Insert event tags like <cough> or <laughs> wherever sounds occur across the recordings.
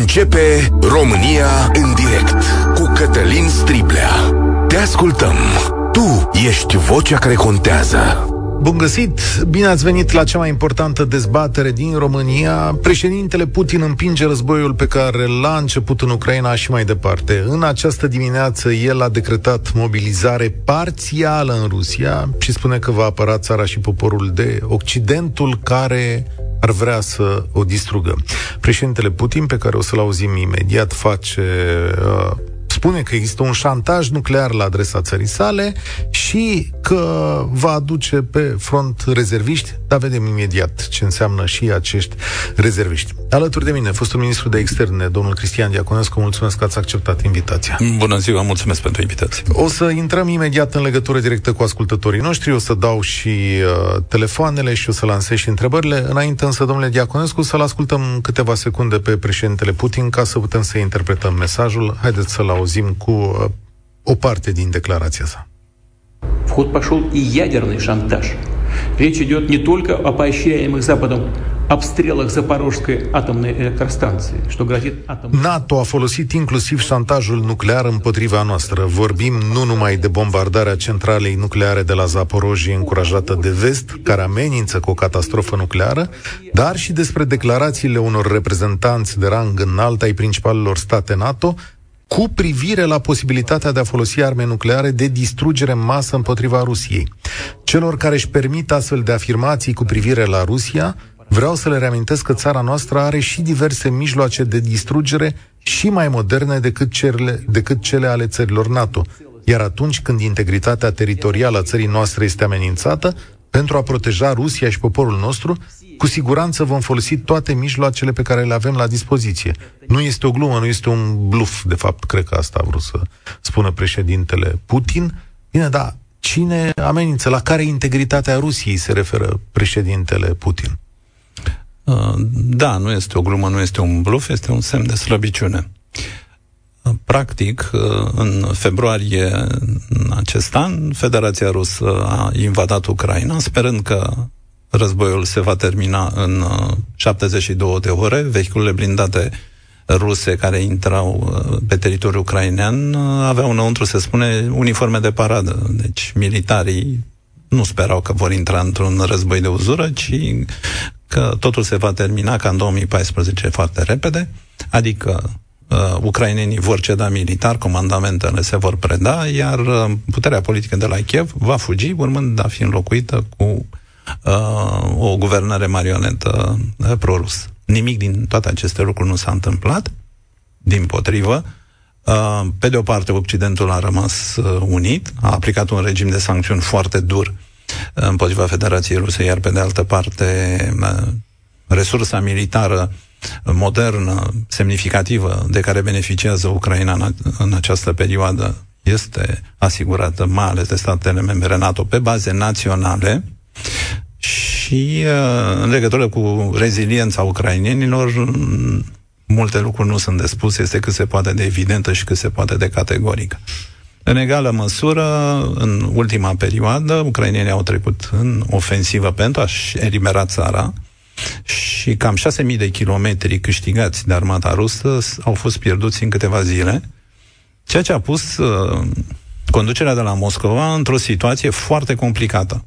Începe România în direct cu Cătălin Striblea. Te ascultăm. Tu ești vocea care contează. Bun găsit! Bine ați venit la cea mai importantă dezbatere din România. Președintele Putin împinge războiul pe care l-a început în Ucraina și mai departe. În această dimineață el a decretat mobilizare parțială în Rusia și spune că va apăra țara și poporul de Occidentul care ar vrea să o distrugă. Președintele Putin, pe care o să-l auzim imediat, face uh, spune că există un șantaj nuclear la adresa țării sale și că va aduce pe front rezerviști, dar vedem imediat ce înseamnă și acești rezerviști. Alături de mine, fostul ministru de externe, domnul Cristian Diaconescu, mulțumesc că ați acceptat invitația. Bună ziua, mulțumesc pentru invitație. O să intrăm imediat în legătură directă cu ascultătorii noștri, o să dau și uh, telefoanele și o să lansez și întrebările. Înainte însă, domnule Diaconescu, să-l ascultăm câteva secunde pe președintele Putin ca să putem să interpretăm mesajul. Haideți să-l auzim cu uh, o parte din declarația sa. В ход пошел и ядерный шантаж. Речь идет не только о поощряемых Западом обстрелах Запорожской атомной электростанции, что грозит атомной... NATO a folosit inclusiv șantajul nuclear împotriva noastră. Vorbim nu numai de bombardarea centralei nucleare de la Zaporojie încurajată de vest, care amenință cu o catastrofă nucleară, dar și despre declarațiile unor reprezentanți de rang înalt ai principalelor state NATO cu privire la posibilitatea de a folosi arme nucleare de distrugere în masă împotriva Rusiei. Celor care își permit astfel de afirmații cu privire la Rusia, vreau să le reamintesc că țara noastră are și diverse mijloace de distrugere și mai moderne decât cele, decât cele ale țărilor NATO. Iar atunci când integritatea teritorială a țării noastre este amenințată, pentru a proteja Rusia și poporul nostru, cu siguranță vom folosi toate mijloacele pe care le avem la dispoziție. Nu este o glumă, nu este un bluf, de fapt, cred că asta a vrut să spună președintele Putin. Bine, da, cine amenință? La care integritatea Rusiei se referă președintele Putin? Uh, da, nu este o glumă, nu este un bluf, este un semn de slăbiciune. Uh, practic, uh, în februarie în acest an, Federația Rusă a invadat Ucraina, sperând că războiul se va termina în 72 de ore. Vehiculele blindate ruse care intrau pe teritoriul ucrainean aveau înăuntru, se spune, uniforme de paradă. Deci militarii nu sperau că vor intra într-un război de uzură, ci că totul se va termina ca în 2014 foarte repede, adică uh, ucrainenii vor ceda militar, comandamentele se vor preda, iar uh, puterea politică de la Kiev va fugi, urmând a fi înlocuită cu uh, o guvernare marionetă uh, prorus. Nimic din toate aceste lucruri nu s-a întâmplat, din potrivă, uh, pe de o parte, Occidentul a rămas uh, unit, a aplicat un regim de sancțiuni foarte dur împotriva Federației Ruse, iar pe de altă parte resursa militară modernă, semnificativă, de care beneficiază Ucraina în, în această perioadă este asigurată mai ales de statele membre NATO pe baze naționale și în legătură cu reziliența ucrainenilor multe lucruri nu sunt de spus, este cât se poate de evidentă și cât se poate de categorică. În egală măsură, în ultima perioadă, ucrainenii au trecut în ofensivă pentru a-și elibera țara și cam 6.000 de kilometri câștigați de armata rusă au fost pierduți în câteva zile, ceea ce a pus uh, conducerea de la Moscova într-o situație foarte complicată.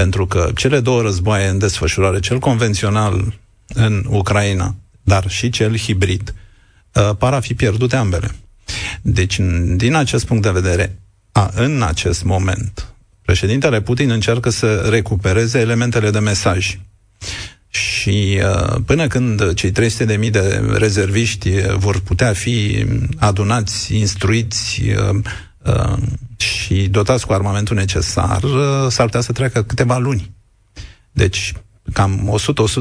Pentru că cele două războaie în desfășurare, cel convențional în Ucraina, dar și cel hibrid, uh, par a fi pierdute ambele. Deci, din acest punct de vedere, a, în acest moment, președintele Putin încearcă să recupereze elementele de mesaj. Și uh, până când cei 300.000 de rezerviști vor putea fi adunați, instruiți uh, uh, și dotați cu armamentul necesar, uh, s-ar putea să treacă câteva luni. Deci, cam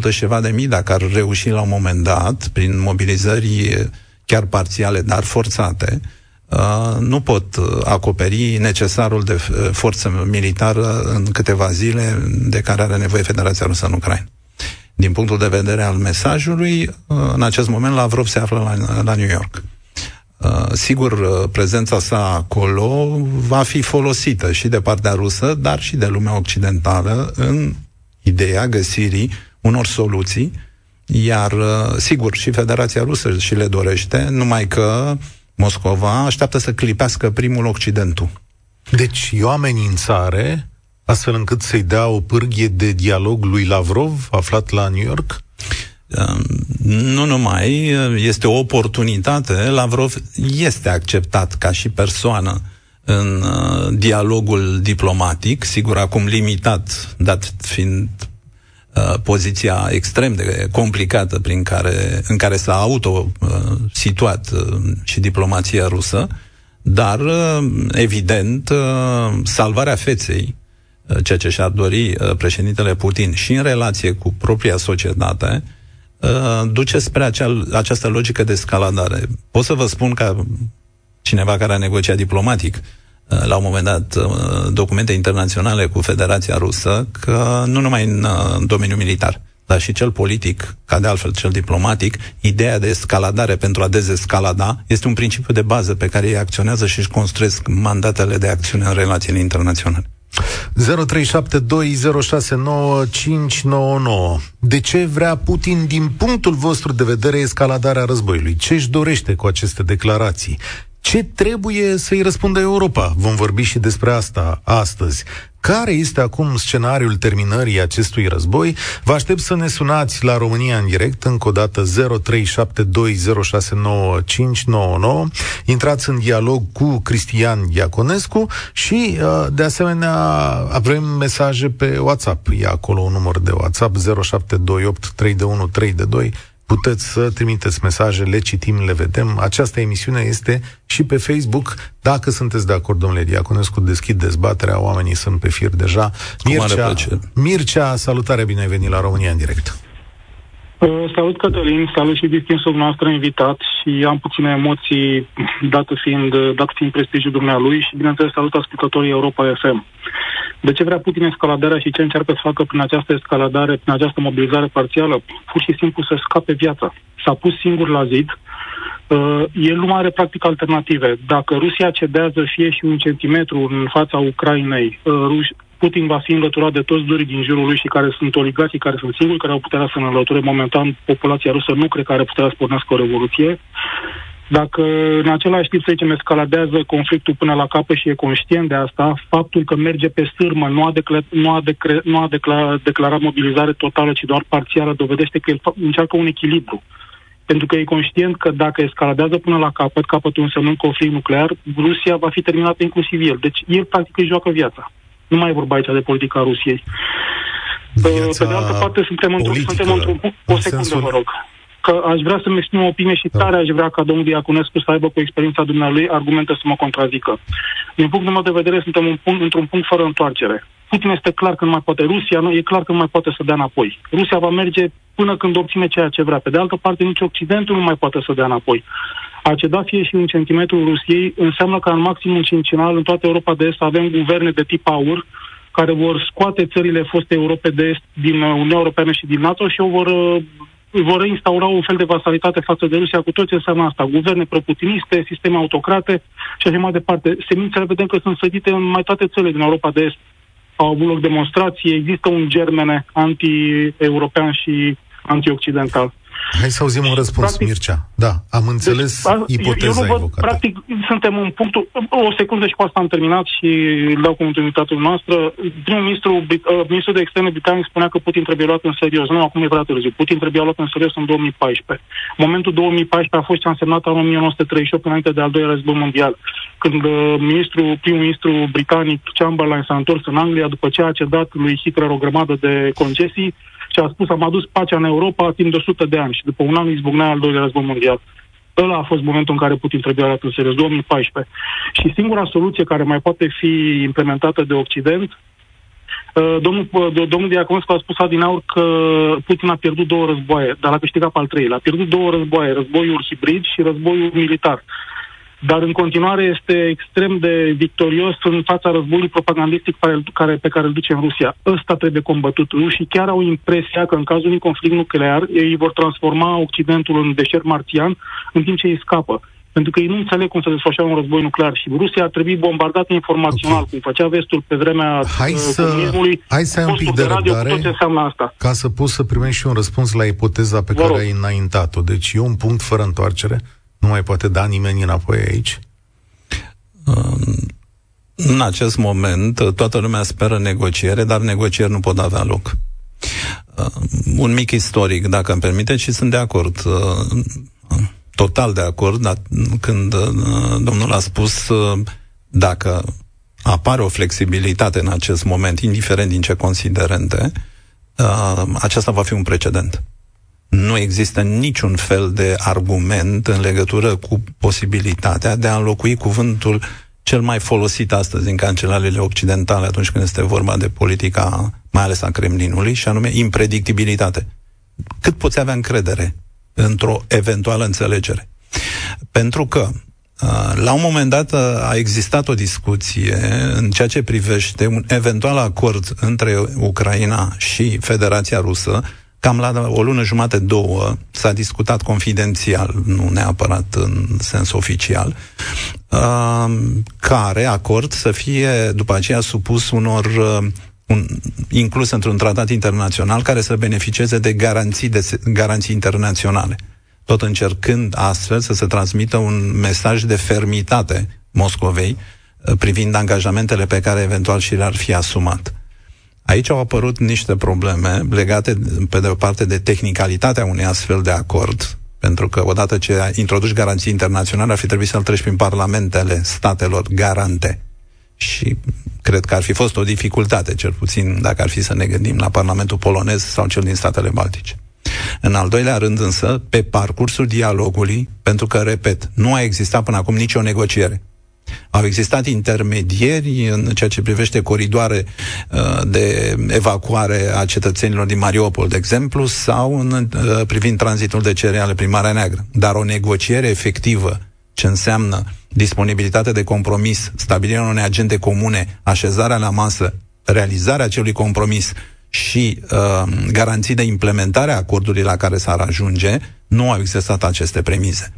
100-100 ceva de mii, dacă ar reuși la un moment dat, prin mobilizări chiar parțiale, dar forțate, uh, nu pot uh, acoperi necesarul de uh, forță militară în câteva zile de care are nevoie Federația Rusă în Ucraina. Din punctul de vedere al mesajului, în acest moment Lavrov se află la, la New York. Sigur, prezența sa acolo va fi folosită și de partea rusă, dar și de lumea occidentală în ideea găsirii unor soluții Iar, uh, sigur, și Federația Rusă și le dorește, numai că Moscova așteaptă să clipească primul Occidentul. Deci e o amenințare astfel încât să-i dea o pârghie de dialog lui Lavrov, aflat la New York? Um, nu numai, este o oportunitate. Lavrov este acceptat ca și persoană în uh, dialogul diplomatic, sigur acum limitat, dat fiind uh, poziția extrem de complicată prin care, în care s-a auto-situat uh, și diplomația rusă, dar, evident, salvarea feței, ceea ce și-ar dori președintele Putin și în relație cu propria societate, duce spre acea, această logică de escaladare. Pot să vă spun că cineva care a negociat diplomatic Uh, la un moment dat uh, documente internaționale cu Federația Rusă că nu numai în uh, domeniul militar, dar și cel politic, ca de altfel cel diplomatic, ideea de escaladare pentru a dezescalada este un principiu de bază pe care ei acționează și își construiesc mandatele de acțiune în relațiile internaționale. 0372069599. De ce vrea Putin, din punctul vostru de vedere, escaladarea războiului? Ce își dorește cu aceste declarații? Ce trebuie să-i răspundă Europa? Vom vorbi și despre asta astăzi. Care este acum scenariul terminării acestui război? Vă aștept să ne sunați la România în direct, încă o dată 0372069599. Intrați în dialog cu Cristian Iaconescu și, uh, de asemenea, avem mesaje pe WhatsApp. E acolo un număr de WhatsApp 0728 321 322 puteți să trimiteți mesaje, le citim, le vedem. Această emisiune este și pe Facebook. Dacă sunteți de acord, domnule Diaconescu, deschid dezbaterea, oamenii sunt pe fir deja. Mircea, Mircea salutare, bine ai venit la România în direct. Uh, salut, Cătălin, salut și distinsul nostru invitat și am puține emoții, dat fiind, dat fiind prestigiul dumnealui și, bineînțeles, salut ascultătorii Europa FM. De ce vrea Putin escaladarea și ce încearcă să facă prin această escaladare, prin această mobilizare parțială? Pur și simplu să scape viața. S-a pus singur la zid, Uh, el nu are practic alternative. Dacă Rusia cedează fie și un centimetru în fața Ucrainei, uh, Putin va fi înlăturat de toți durii din jurul lui și care sunt oligații, care sunt singuri care au putea să înlăture. Momentan, populația rusă nu cred că are putea să pornească o revoluție. Dacă în același timp, să zicem, escaladează conflictul până la capăt și e conștient de asta, faptul că merge pe stârmă, nu a, decla- nu a, decre- nu a decla- declarat mobilizare totală, ci doar parțială, dovedește că el încearcă un echilibru. Pentru că e conștient că dacă escaladează până la capăt, capătul însemnând conflict nuclear, Rusia va fi terminată inclusiv el. Deci el practic își joacă viața. Nu mai e vorba aici de politica Rusiei. Viața Pe de altă parte, suntem într-un, suntem într-un O secundă, vă rog că aș vrea să-mi exprim o opinie și da. tare aș vrea ca domnul Diaconescu să aibă cu experiența dumnealui argumente să mă contrazică. Din punctul meu de vedere, suntem un punct, într-un punct fără întoarcere. Putin este clar că nu mai poate. Rusia nu, e clar că nu mai poate să dea înapoi. Rusia va merge până când obține ceea ce vrea. Pe de altă parte, nici Occidentul nu mai poate să dea înapoi. A ceda fie și un centimetru Rusiei înseamnă că în maximum cincinal în toată Europa de Est avem guverne de tip aur, care vor scoate țările foste Europe de Est din Uniunea Europeană și din NATO și o vor vor instaura un fel de vasalitate față de Rusia cu tot ce înseamnă asta. Guverne proputiniste, sisteme autocrate și așa mai departe. Semințele vedem că sunt sădite în mai toate țările din Europa de Est. Au avut loc demonstrații, există un germene anti-european și anti-occidental. Hai să auzim un răspuns, practic, Mircea. Da, am înțeles deci, ipoteza eu, eu nu văd, invocată. Practic, suntem în punctul... O secundă și cu asta am terminat și îl dau continuitatea noastră. Primul ministru, uh, ministrul de externe britanic spunea că Putin trebuie luat în serios. Nu, acum e prea târziu. Putin trebuie luat în serios în 2014. Momentul 2014 a fost ce a însemnat anul 1938 înainte de al doilea război mondial. Când uh, ministru, primul ministru britanic Chamberlain s-a întors în Anglia după ce a cedat lui Hitler o grămadă de concesii, și a spus am adus pacea în Europa timp de 100 de ani și după un an izbucnea al doilea război mondial. Ăla a fost momentul în care Putin trebuie luat în serios, 2014. Și singura soluție care mai poate fi implementată de Occident uh, Domnul, uh, domnul Diaconescu a spus adinaur că Putin a pierdut două războaie, dar a câștigat pe al treilea. A pierdut două războaie, războiul hibrid și războiul militar dar în continuare este extrem de victorios în fața războiului propagandistic care, care, pe care îl duce în Rusia. Ăsta trebuie combătut. Rușii chiar au impresia că în cazul unui conflict nuclear ei vor transforma Occidentul în deșert marțian în timp ce ei scapă. pentru că ei nu înțeleg cum să desfășoare un război nuclear și Rusia ar trebui bombardată informațional, okay. cum făcea vestul pe vremea hai uh, să, Hai să ai un pic de, de răbdare asta. ca să poți să primești și un răspuns la ipoteza pe Vă care rog. ai înaintat-o. Deci e un punct fără întoarcere? Nu mai poate da nimeni înapoi aici? În acest moment, toată lumea speră negociere, dar negocieri nu pot avea loc. Un mic istoric, dacă îmi permite, și sunt de acord total de acord dar când uh, domnul a spus uh, dacă apare o flexibilitate în acest moment, indiferent din ce considerente, uh, aceasta va fi un precedent. Nu există niciun fel de argument în legătură cu posibilitatea de a înlocui cuvântul cel mai folosit astăzi în cancelarele occidentale atunci când este vorba de politica, mai ales a Kremlinului, și anume impredictibilitate. Cât poți avea încredere într-o eventuală înțelegere. Pentru că la un moment dat a existat o discuție în ceea ce privește un eventual acord între Ucraina și Federația Rusă, cam la o lună jumate, două, s-a discutat confidențial, nu neapărat în sens oficial, care acord să fie după aceea supus unor un, inclus într-un tratat internațional care să beneficieze de garanții, de garanții internaționale. Tot încercând astfel să se transmită un mesaj de fermitate Moscovei uh, privind angajamentele pe care eventual și le-ar fi asumat. Aici au apărut niște probleme legate, pe de o parte, de tehnicalitatea unui astfel de acord, pentru că odată ce introduci garanții internaționale, ar fi trebuit să-l treci prin parlamentele statelor garante și cred că ar fi fost o dificultate, cel puțin dacă ar fi să ne gândim la Parlamentul polonez sau cel din statele baltice. În al doilea rând însă, pe parcursul dialogului, pentru că, repet, nu a existat până acum nicio negociere. Au existat intermedieri în ceea ce privește coridoare uh, de evacuare a cetățenilor din Mariupol, de exemplu, sau în, uh, privind tranzitul de cereale prin Marea Neagră. Dar o negociere efectivă ce înseamnă disponibilitate de compromis, stabilirea unei agende comune, așezarea la masă, realizarea acelui compromis și uh, garanții de implementare a acordului la care s-ar ajunge, nu au existat aceste premize.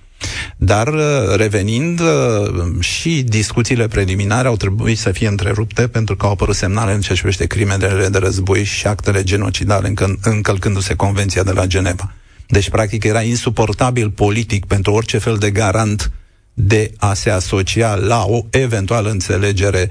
Dar, uh, revenind, uh, și discuțiile preliminare au trebuit să fie întrerupte pentru că au apărut semnale în ce privește crimele de război și actele genocidale încălcându-se Convenția de la Geneva. Deci, practic, era insuportabil politic pentru orice fel de garant de a se asocia la o eventuală înțelegere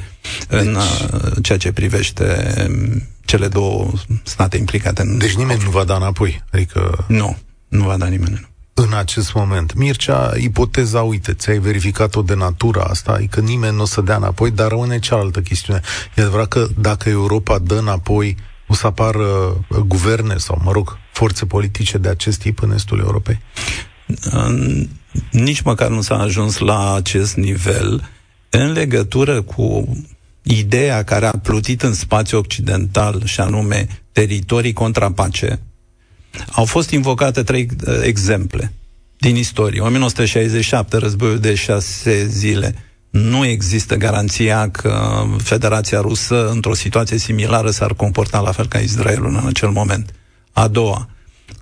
deci... în uh, ceea ce privește um, cele două state implicate. În deci nimeni nu va da înapoi? Adică... Nu, nu va da nimeni. În acest moment. Mircea, ipoteza, uite, ți-ai verificat-o de natura asta, adică nimeni nu o să dea înapoi, dar rămâne cealaltă chestiune. E adevărat că dacă Europa dă înapoi, o să apară uh, guverne sau, mă rog, forțe politice de acest tip în estul Europei? nici măcar nu s-a ajuns la acest nivel în legătură cu ideea care a plutit în spațiu occidental și anume teritorii contra pace. Au fost invocate trei uh, exemple din istorie. 1967, războiul de șase zile. Nu există garanția că Federația Rusă, într-o situație similară, s-ar comporta la fel ca Israelul în acel moment. A doua,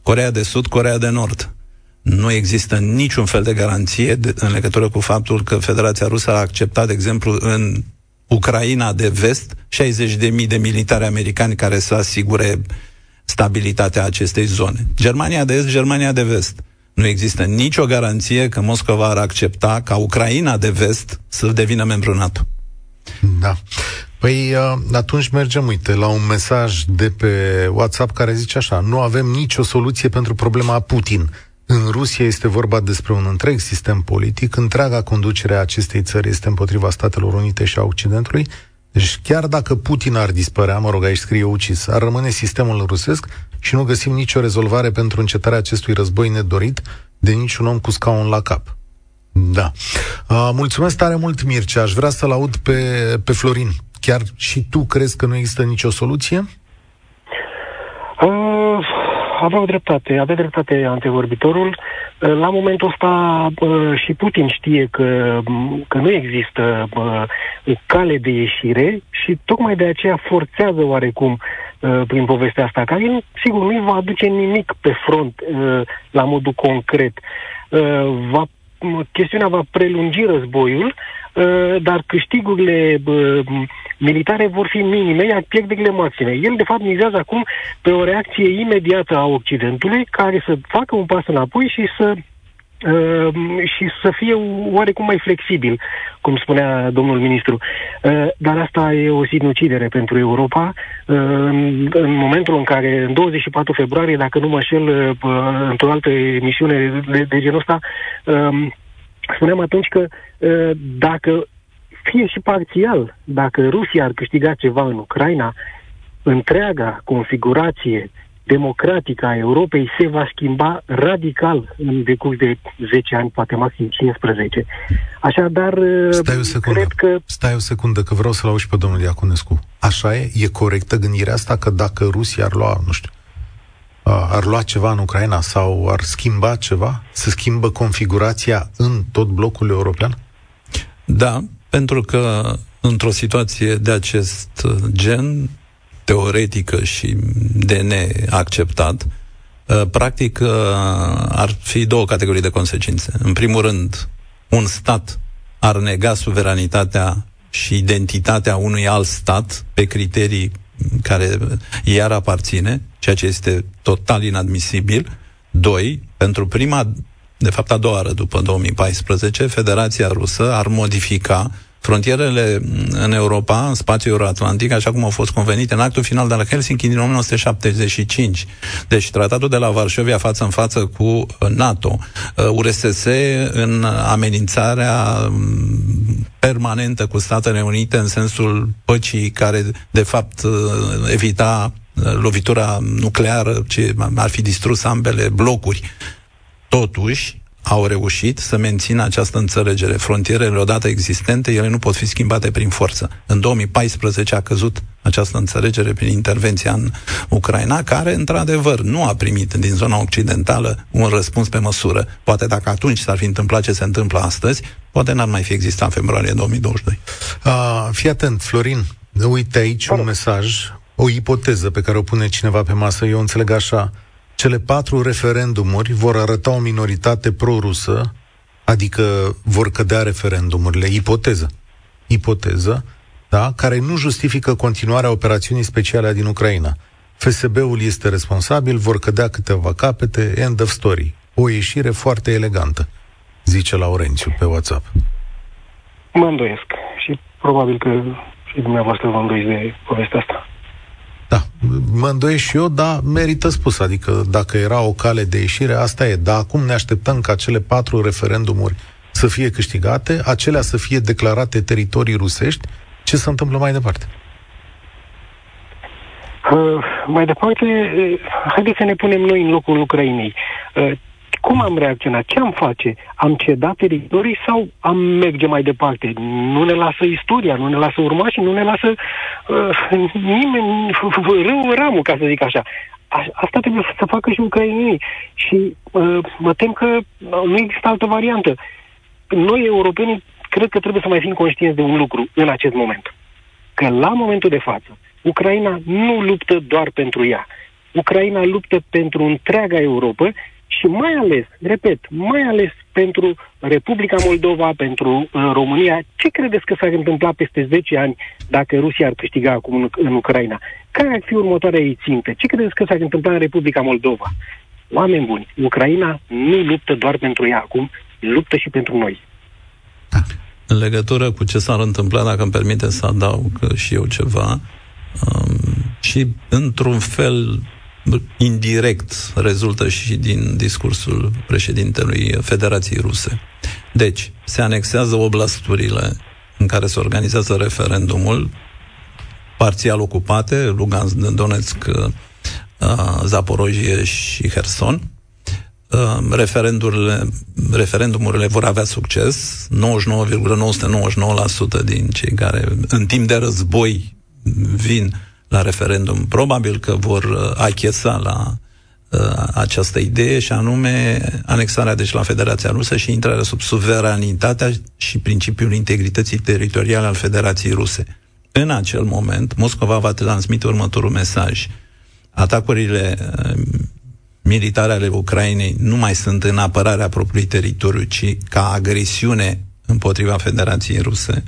Corea de Sud, Corea de Nord nu există niciun fel de garanție de, în legătură cu faptul că Federația Rusă a acceptat, de exemplu, în Ucraina de vest 60.000 de militari americani care să asigure stabilitatea acestei zone. Germania de est, Germania de vest. Nu există nicio garanție că Moscova ar accepta ca Ucraina de vest să devină membru NATO. Da. Păi uh, atunci mergem, uite, la un mesaj de pe WhatsApp care zice așa, nu avem nicio soluție pentru problema Putin. În Rusia este vorba despre un întreg sistem politic, întreaga conducere a acestei țări este împotriva Statelor Unite și a Occidentului, deci chiar dacă Putin ar dispărea, mă rog, aici scrie ucis, ar rămâne sistemul rusesc și nu găsim nicio rezolvare pentru încetarea acestui război nedorit de niciun om cu scaun la cap. Da. Uh, mulțumesc tare mult, Mircea. Aș vrea să-l aud pe, pe Florin. Chiar și tu crezi că nu există nicio soluție? Uh, aveau dreptate, avea dreptate antevorbitorul. La momentul ăsta și Putin știe că, că nu există cale de ieșire și tocmai de aceea forțează oarecum prin povestea asta, care sigur nu va aduce nimic pe front la modul concret. Va chestiunea va prelungi războiul, dar câștigurile militare vor fi minime, iar pierderile maxime. El, de fapt, mizează acum pe o reacție imediată a Occidentului, care să facă un pas înapoi și să Uh, și să fie oarecum mai flexibil, cum spunea domnul ministru. Uh, dar asta e o sinucidere pentru Europa. Uh, în, în momentul în care, în 24 februarie, dacă nu mă șel, uh, într-o altă emisiune de, de genul ăsta, uh, spuneam atunci că uh, dacă fie și parțial, dacă Rusia ar câștiga ceva în Ucraina, întreaga configurație democratică a Europei se va schimba radical în decurs de 10 ani, poate maxim 15. Așadar, Stai o secundă. cred că... Stai o secundă, că vreau să-l auzi pe domnul Iaconescu. Așa e? E corectă gândirea asta că dacă Rusia ar lua, nu știu, ar lua ceva în Ucraina sau ar schimba ceva? Se schimbă configurația în tot blocul european? Da, pentru că într-o situație de acest gen, teoretică și de neacceptat, uh, practic uh, ar fi două categorii de consecințe. În primul rând, un stat ar nega suveranitatea și identitatea unui alt stat pe criterii care iar aparține, ceea ce este total inadmisibil. Doi, pentru prima, de fapt a doua oară după 2014, Federația Rusă ar modifica frontierele în Europa, în spațiul euroatlantic, așa cum au fost convenite în actul final de la Helsinki din 1975. Deci tratatul de la Varșovia față în față cu NATO, URSS uh, în amenințarea mm, permanentă cu Statele Unite în sensul păcii care de fapt uh, evita uh, lovitura nucleară ce ar fi distrus ambele blocuri. Totuși, au reușit să mențină această înțelegere. Frontierele odată existente, ele nu pot fi schimbate prin forță. În 2014 a căzut această înțelegere prin intervenția în Ucraina, care, într-adevăr, nu a primit din zona occidentală un răspuns pe măsură. Poate dacă atunci s-ar fi întâmplat ce se întâmplă astăzi, poate n-ar mai fi existat în februarie 2022. Uh, fii atent, Florin, uite aici un mesaj, o ipoteză pe care o pune cineva pe masă, eu înțeleg așa, cele patru referendumuri vor arăta o minoritate pro-rusă, adică vor cădea referendumurile, ipoteză, ipoteză, da, care nu justifică continuarea operațiunii speciale din Ucraina. FSB-ul este responsabil, vor cădea câteva capete, end of story. O ieșire foarte elegantă, zice Laurențiu pe WhatsApp. Mă îndoiesc și probabil că și dumneavoastră vă îndoiți de povestea asta. Da, mă îndoiesc și eu, dar merită spus. Adică dacă era o cale de ieșire, asta e. Dar acum ne așteptăm ca cele patru referendumuri să fie câștigate, acelea să fie declarate teritorii rusești. Ce se întâmplă mai departe? Uh, mai departe, uh, haideți să ne punem noi în locul Ucrainei. Uh, cum am reacționat? Ce am face? Am cedat teritorii sau am merge mai departe? Nu ne lasă istoria, nu ne lasă urmașii, nu ne lasă uh, nimeni, <laughs> râu ramul, ca să zic așa. A, asta trebuie să facă și ucrainenii. Și uh, mă tem că nu există altă variantă. Noi, europenii, cred că trebuie să mai fim conștienți de un lucru în acest moment. Că la momentul de față, Ucraina nu luptă doar pentru ea. Ucraina luptă pentru întreaga Europa și mai ales, repet, mai ales pentru Republica Moldova, pentru uh, România, ce credeți că s-ar întâmpla peste 10 ani dacă Rusia ar câștiga acum în, în Ucraina? Care ar fi următoarea ei țintă? Ce credeți că s-ar întâmpla în Republica Moldova? Oameni buni, Ucraina nu luptă doar pentru ea acum, luptă și pentru noi. În legătură cu ce s-ar întâmpla, dacă îmi permite să adaug și eu ceva, um, și într-un fel indirect rezultă și din discursul președintelui Federației Ruse. Deci, se anexează oblasturile în care se organizează referendumul, parțial ocupate, Lugansk, Donetsk, uh, Zaporojie și Herson. Uh, referendumurile, referendumurile vor avea succes. 99,999% din cei care în timp de război vin la referendum. Probabil că vor uh, achesa la uh, această idee și anume anexarea deci la Federația Rusă și intrarea sub suveranitatea și principiul integrității teritoriale al Federației Ruse. În acel moment, Moscova va transmite următorul mesaj. Atacurile uh, militare ale Ucrainei nu mai sunt în apărarea propriului teritoriu, ci ca agresiune împotriva Federației Ruse.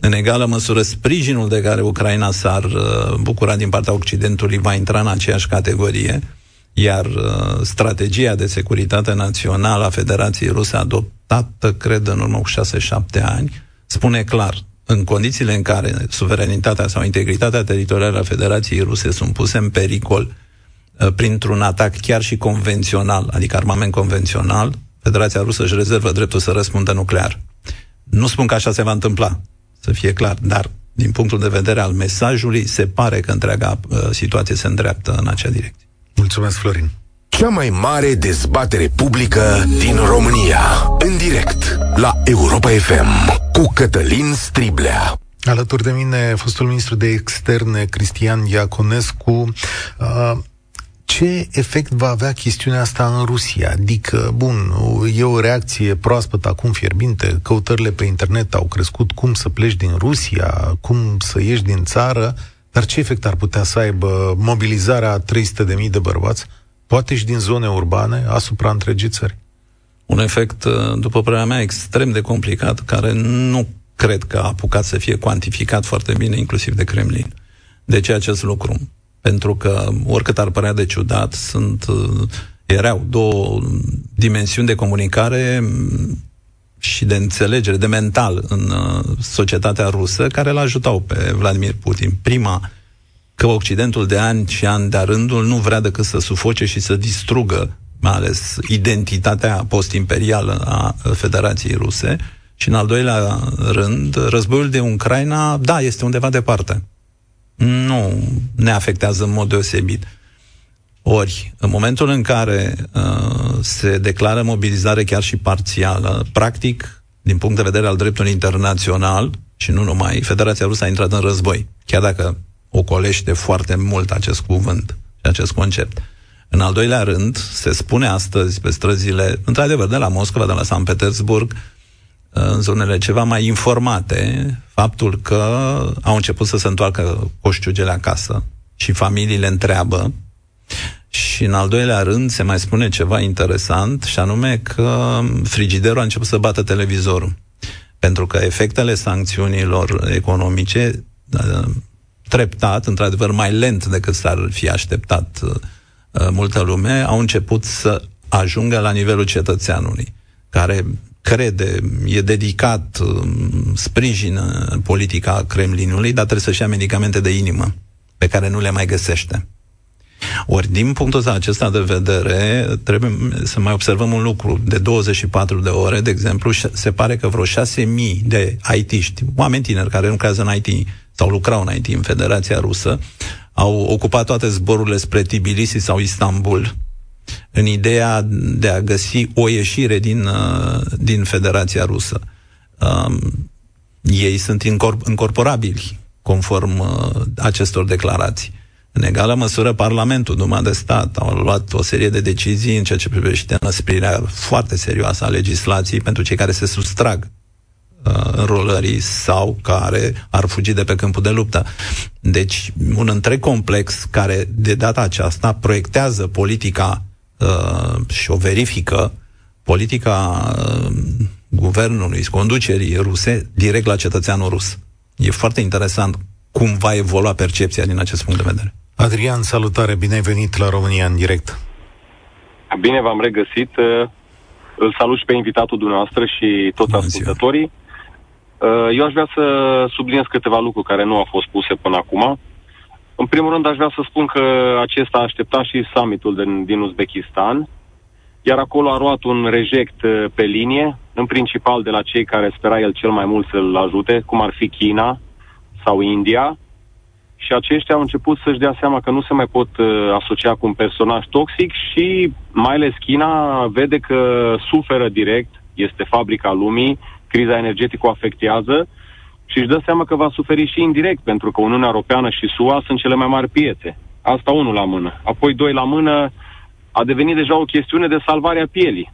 În egală măsură, sprijinul de care Ucraina s-ar uh, bucura din partea Occidentului va intra în aceeași categorie, iar uh, strategia de securitate națională a Federației Ruse adoptată, cred, în urmă cu 6-7 ani, spune clar, în condițiile în care suveranitatea sau integritatea teritorială a Federației Ruse sunt puse în pericol uh, printr-un atac chiar și convențional, adică armament convențional, Federația Rusă își rezervă dreptul să răspundă nuclear. Nu spun că așa se va întâmpla, să fie clar, dar din punctul de vedere al mesajului, se pare că întreaga uh, situație se îndreaptă în acea direcție. Mulțumesc, Florin. Cea mai mare dezbatere publică din România. În direct la Europa FM cu Cătălin Striblea. Alături de mine, fostul ministru de externe, Cristian Iaconescu. Uh, ce efect va avea chestiunea asta în Rusia? Adică, bun, e o reacție proaspătă, acum fierbinte, căutările pe internet au crescut, cum să pleci din Rusia, cum să ieși din țară, dar ce efect ar putea să aibă mobilizarea 300.000 de bărbați, poate și din zone urbane, asupra întregii țări? Un efect, uh, după părerea mea, extrem de complicat, care nu cred că a apucat să fie cuantificat foarte bine, inclusiv de Kremlin. De ce acest lucru? Pentru că, oricât ar părea de ciudat, sunt, uh, erau două dimensiuni de comunicare mm, și de înțelegere, de mental în uh, societatea rusă, care îl ajutau pe Vladimir Putin. Prima, că Occidentul de ani și ani de rândul nu vrea decât să sufoce și să distrugă mai ales identitatea post-imperială a Federației Ruse. Și în al doilea rând, războiul de Ucraina, da, este undeva departe nu ne afectează în mod deosebit. Ori, în momentul în care uh, se declară mobilizare chiar și parțială, practic, din punct de vedere al dreptului internațional, și nu numai, Federația Rusă a intrat în război, chiar dacă ocolește foarte mult acest cuvânt și acest concept. În al doilea rând, se spune astăzi pe străzile, într-adevăr, de la Moscova, de la San Petersburg, în zonele ceva mai informate, faptul că au început să se întoarcă coșciugele acasă și familiile întreabă. Și în al doilea rând se mai spune ceva interesant și anume că frigiderul a început să bată televizorul. Pentru că efectele sancțiunilor economice uh, treptat, într-adevăr mai lent decât s-ar fi așteptat uh, multă lume, au început să ajungă la nivelul cetățeanului, care crede, e dedicat, um, sprijină politica Kremlinului, dar trebuie să-și ia medicamente de inimă, pe care nu le mai găsește. Ori, din punctul acesta de vedere, trebuie să mai observăm un lucru. De 24 de ore, de exemplu, se pare că vreo 6.000 de IT-ști, oameni tineri care lucrează în IT sau lucrau în IT în Federația Rusă, au ocupat toate zborurile spre Tbilisi sau Istanbul, în ideea de a găsi o ieșire din, uh, din Federația Rusă. Um, ei sunt incorp- incorporabili conform uh, acestor declarații. În egală măsură, Parlamentul, Duma de Stat, au luat o serie de decizii în ceea ce privește înăsprirea foarte serioasă a legislației pentru cei care se sustrag uh, înrolării sau care ar fugi de pe câmpul de luptă. Deci, un întreg complex care, de data aceasta, proiectează politica uh, și o verifică politica uh, guvernului, conducerii ruse, direct la cetățeanul rus. E foarte interesant cum va evolua percepția din acest punct de vedere. Adrian, salutare, bine ai venit la România în direct. Bine v-am regăsit. Uh, îl salut și pe invitatul dumneavoastră și toți Bună ascultătorii. Uh, eu aș vrea să subliniez câteva lucruri care nu au fost puse până acum. În primul rând, aș vrea să spun că acesta a așteptat și summitul din, din Uzbekistan, iar acolo a luat un reject uh, pe linie, în principal de la cei care spera el cel mai mult să-l ajute, cum ar fi China sau India, și aceștia au început să-și dea seama că nu se mai pot uh, asocia cu un personaj toxic și mai ales China vede că suferă direct, este fabrica lumii, criza energetică o afectează și își dă seama că va suferi și indirect, pentru că Uniunea Europeană și SUA sunt cele mai mari piețe. Asta unul la mână. Apoi doi la mână a devenit deja o chestiune de salvare a pielii.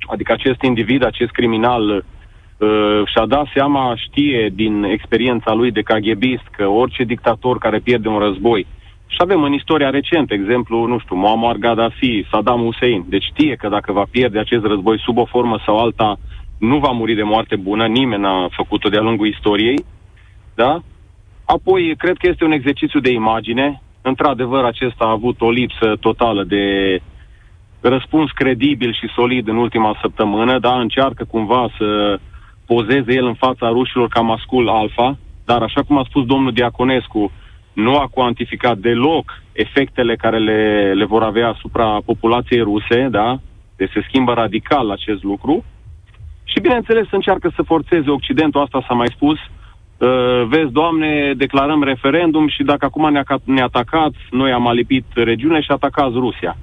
Adică acest individ, acest criminal uh, și-a dat seama, știe din experiența lui de KGBist că orice dictator care pierde un război Și avem în istoria recentă, exemplu, nu știu, Muammar Gaddafi, Saddam Hussein. Deci știe că dacă va pierde acest război sub o formă sau alta, nu va muri de moarte bună, nimeni n-a făcut-o de-a lungul istoriei, da? Apoi, cred că este un exercițiu de imagine. Într-adevăr, acesta a avut o lipsă totală de răspuns credibil și solid în ultima săptămână, da? Încearcă cumva să pozeze el în fața rușilor ca mascul alfa, dar așa cum a spus domnul Diaconescu, nu a cuantificat deloc efectele care le, le vor avea asupra populației ruse, da? Deci se schimbă radical acest lucru. Și bineînțeles încearcă să forțeze Occidentul, asta s-a mai spus, uh, vezi, Doamne, declarăm referendum și dacă acum ne, ne atacați, noi am alipit regiune și atacați Rusia.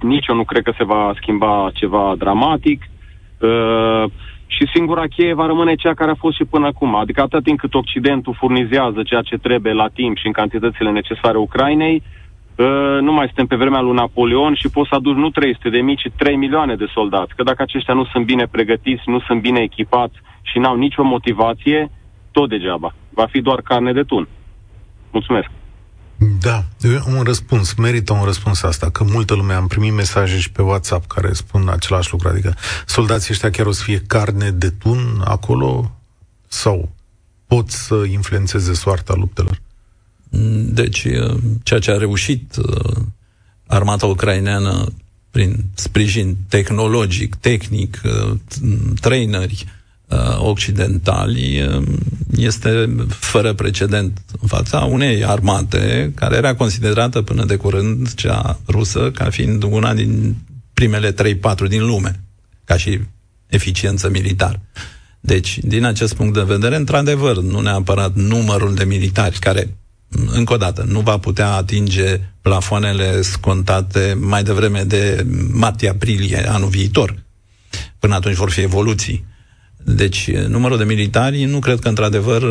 Nici eu nu cred că se va schimba ceva dramatic. Uh, și singura cheie va rămâne cea care a fost și până acum. Adică atât timp cât Occidentul furnizează ceea ce trebuie la timp și în cantitățile necesare Ucrainei, uh, nu mai suntem pe vremea lui Napoleon și poți să aduci nu 300 de mii, ci 3 milioane de soldați. Că dacă aceștia nu sunt bine pregătiți, nu sunt bine echipați și n-au nicio motivație, tot degeaba. Va fi doar carne de tun. Mulțumesc. Da, un răspuns, merită un răspuns asta, că multă lume am primit mesaje și pe WhatsApp care spun același lucru, adică soldații ăștia chiar o să fie carne de tun acolo sau pot să influențeze soarta luptelor? Deci, ceea ce a reușit armata ucraineană prin sprijin tehnologic, tehnic, traineri, Uh, occidentali uh, este fără precedent în fața unei armate care era considerată până de curând cea rusă ca fiind una din primele 3-4 din lume, ca și eficiență militară. Deci, din acest punct de vedere, într-adevăr, nu neapărat numărul de militari care, încă o dată, nu va putea atinge plafoanele scontate mai devreme de martie-aprilie anul viitor. Până atunci vor fi evoluții. Deci, numărul de militari nu cred că, într-adevăr,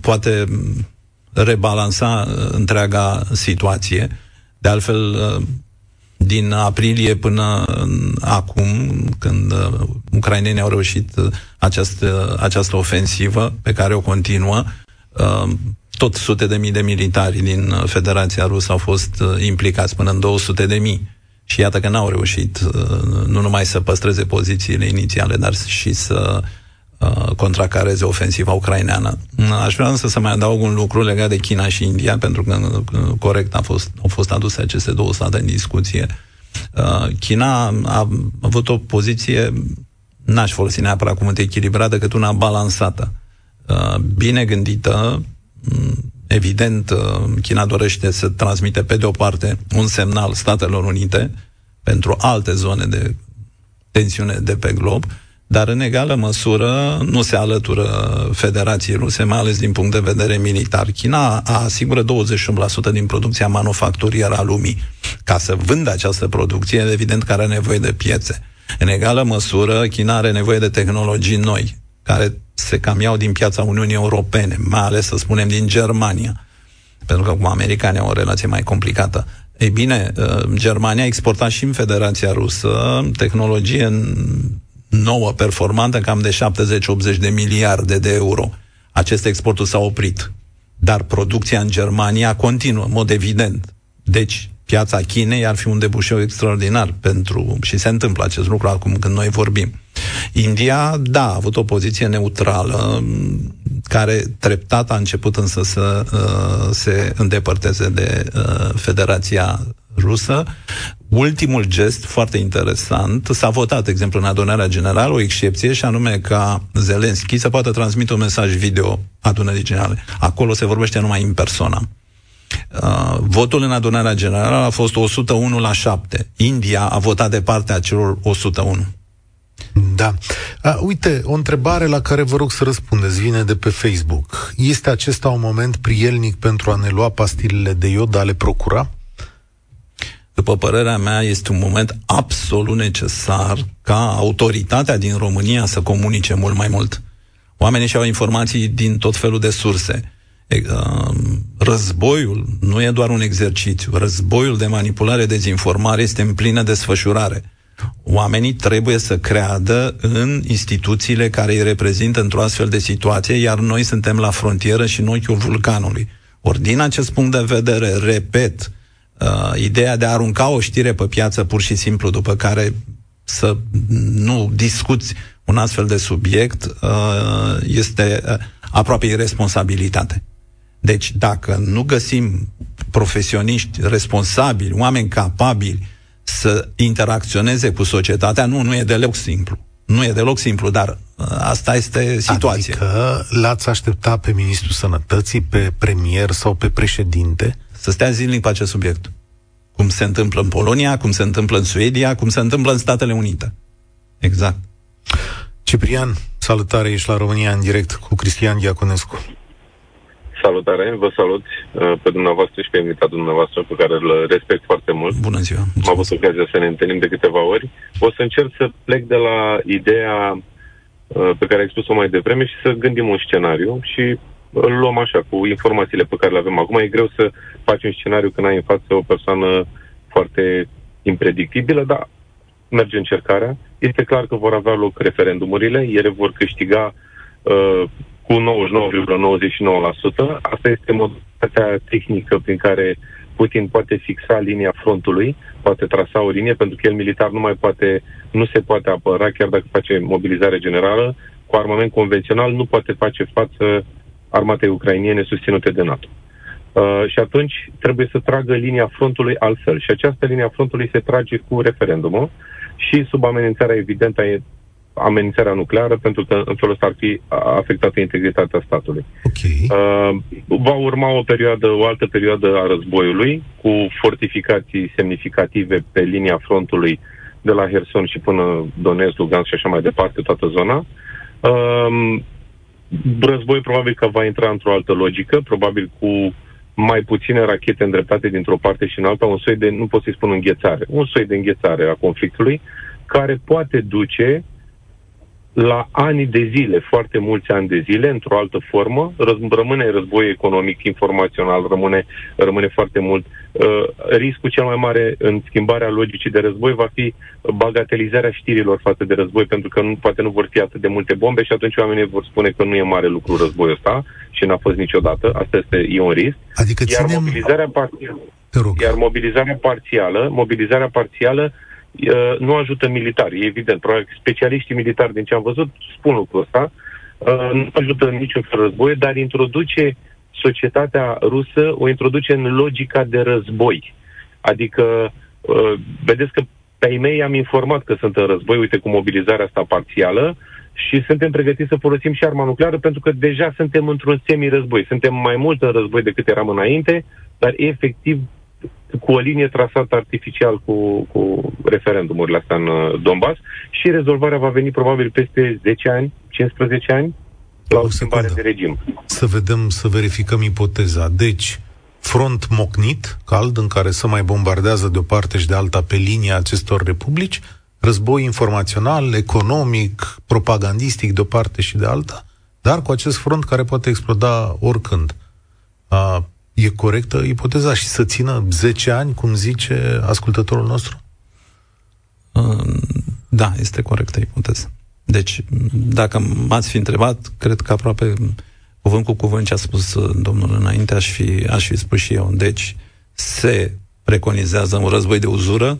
poate rebalansa întreaga situație. De altfel, din aprilie până acum, când ucrainenii au reușit această, această ofensivă pe care o continuă, tot sute de mii de militari din Federația Rusă au fost implicați până în 200 de mii. Și iată că n-au reușit uh, nu numai să păstreze pozițiile inițiale, dar și să uh, contracareze ofensiva ucraineană. Aș vrea însă să mai adaug un lucru legat de China și India, pentru că uh, corect a fost, au fost aduse aceste două state în discuție. China a avut o poziție, n-aș folosi neapărat cuvânt echilibrată, decât una balansată, bine gândită, Evident, uh, China dorește să transmite pe de o parte un semnal Statelor Unite pentru alte zone de tensiune de pe glob, dar în egală măsură nu se alătură Federației Ruse, mai ales din punct de vedere militar. China asigură 28% din producția manufacturieră a lumii. Ca să vândă această producție, evident că are nevoie de piețe. În egală măsură, China are nevoie de tehnologii noi care se cam iau din piața Uniunii Europene, mai ales, să spunem, din Germania, pentru că cu americanii au o relație mai complicată. Ei bine, uh, Germania a exportat și în Federația Rusă tehnologie nouă, performantă, cam de 70-80 de miliarde de euro. Aceste exporturi s-au oprit. Dar producția în Germania continuă, în mod evident. Deci, piața Chinei ar fi un debușeu extraordinar pentru, și se întâmplă acest lucru acum când noi vorbim. India, da, a avut o poziție neutrală, care treptat a început însă să uh, se îndepărteze de uh, Federația Rusă. Ultimul gest foarte interesant, s-a votat, de exemplu, în adunarea generală, o excepție, și anume ca Zelenski să poată transmite un mesaj video adunării generale. Acolo se vorbește numai în persoană. Uh, votul în adunarea generală a fost 101 la 7. India a votat de partea celor 101. Da. A, uite, o întrebare la care vă rog să răspundeți vine de pe Facebook. Este acesta un moment prielnic pentru a ne lua pastilele de iod, a le procura? După părerea mea, este un moment absolut necesar ca autoritatea din România să comunice mult mai mult. Oamenii și-au informații din tot felul de surse. Um, războiul nu e doar un exercițiu. Războiul de manipulare, dezinformare este în plină desfășurare. Oamenii trebuie să creadă în instituțiile care îi reprezintă într-o astfel de situație, iar noi suntem la frontieră și în ochiul vulcanului. Ori din acest punct de vedere, repet, uh, ideea de a arunca o știre pe piață pur și simplu, după care să nu discuți un astfel de subiect, uh, este uh, aproape irresponsabilitate. Deci, dacă nu găsim profesioniști responsabili, oameni capabili să interacționeze cu societatea, nu, nu e deloc simplu. Nu e deloc simplu, dar uh, asta este situația. Adică l-ați aștepta pe Ministrul Sănătății, pe premier sau pe președinte? Să stea zilnic pe acest subiect. Cum se întâmplă în Polonia, cum se întâmplă în Suedia, cum se întâmplă în Statele Unite. Exact. Ciprian, salutare, ești la România în direct cu Cristian Diaconescu. Salutare, vă salut uh, pe dumneavoastră și pe invitatul dumneavoastră pe care îl respect foarte mult. Bună ziua! Mulțumesc. Am avut ocazia să ne întâlnim de câteva ori. O să încerc să plec de la ideea uh, pe care ai spus-o mai devreme și să gândim un scenariu și îl luăm așa, cu informațiile pe care le avem acum. E greu să faci un scenariu când ai în față o persoană foarte impredictibilă, dar merge încercarea. Este clar că vor avea loc referendumurile, ele vor câștiga uh, cu 99,99%. Asta este modalitatea tehnică prin care Putin poate fixa linia frontului, poate trasa o linie, pentru că el militar nu mai poate, nu se poate apăra, chiar dacă face mobilizare generală, cu armament convențional nu poate face față armatei ucrainiene susținute de NATO. Uh, și atunci trebuie să tragă linia frontului altfel. Și această linia frontului se trage cu referendumul și sub amenințarea evidentă amenințarea nucleară, pentru că în felul ăsta ar fi afectată integritatea statului. Okay. Uh, va urma o perioadă, o altă perioadă a războiului, cu fortificații semnificative pe linia frontului de la Herson și până Donetsk, Lugansk și așa mai departe, toată zona. Uh, război probabil că va intra într-o altă logică, probabil cu mai puține rachete îndreptate dintr-o parte și în alta, un soi de, nu pot să-i spun înghețare, un soi de înghețare a conflictului, care poate duce la ani de zile, foarte mulți ani de zile, într-o altă formă, răz- rămâne război economic, informațional, rămâne, rămâne foarte mult. Uh, riscul cel mai mare în schimbarea logicii de război va fi bagatelizarea știrilor față de război, pentru că nu, poate nu vor fi atât de multe bombe și atunci oamenii vor spune că nu e mare lucru războiul ăsta și n-a fost niciodată. Asta este e un risc. Adică iar ținem... mobilizarea parțială, iar mobilizarea parțială, mobilizarea parțială Uh, nu ajută militari, e evident. Probabil specialiștii militari, din ce am văzut, spun lucrul ăsta. Uh, nu ajută în niciun fel război, dar introduce societatea rusă, o introduce în logica de război. Adică, uh, vedeți că pe ei mei am informat că sunt în război, uite, cu mobilizarea asta parțială, și suntem pregătiți să folosim și arma nucleară pentru că deja suntem într-un semi-război. Suntem mai mult în război decât eram înainte, dar efectiv cu o linie trasată artificial cu, cu referendumurile astea în uh, Donbass și rezolvarea va veni probabil peste 10 ani, 15 ani, la o, o schimbare de regim. Să vedem, să verificăm ipoteza. Deci, front mocnit, cald, în care se mai bombardează de o parte și de alta pe linia acestor republici, război informațional, economic, propagandistic de o parte și de alta, dar cu acest front care poate exploda oricând. E corectă ipoteza și să țină 10 ani, cum zice ascultătorul nostru? Da, este corectă ipoteza. Deci, dacă m-ați fi întrebat, cred că aproape cuvânt cu cuvânt ce a spus uh, domnul înainte, aș fi, aș fi spus și eu. Deci, se preconizează un război de uzură,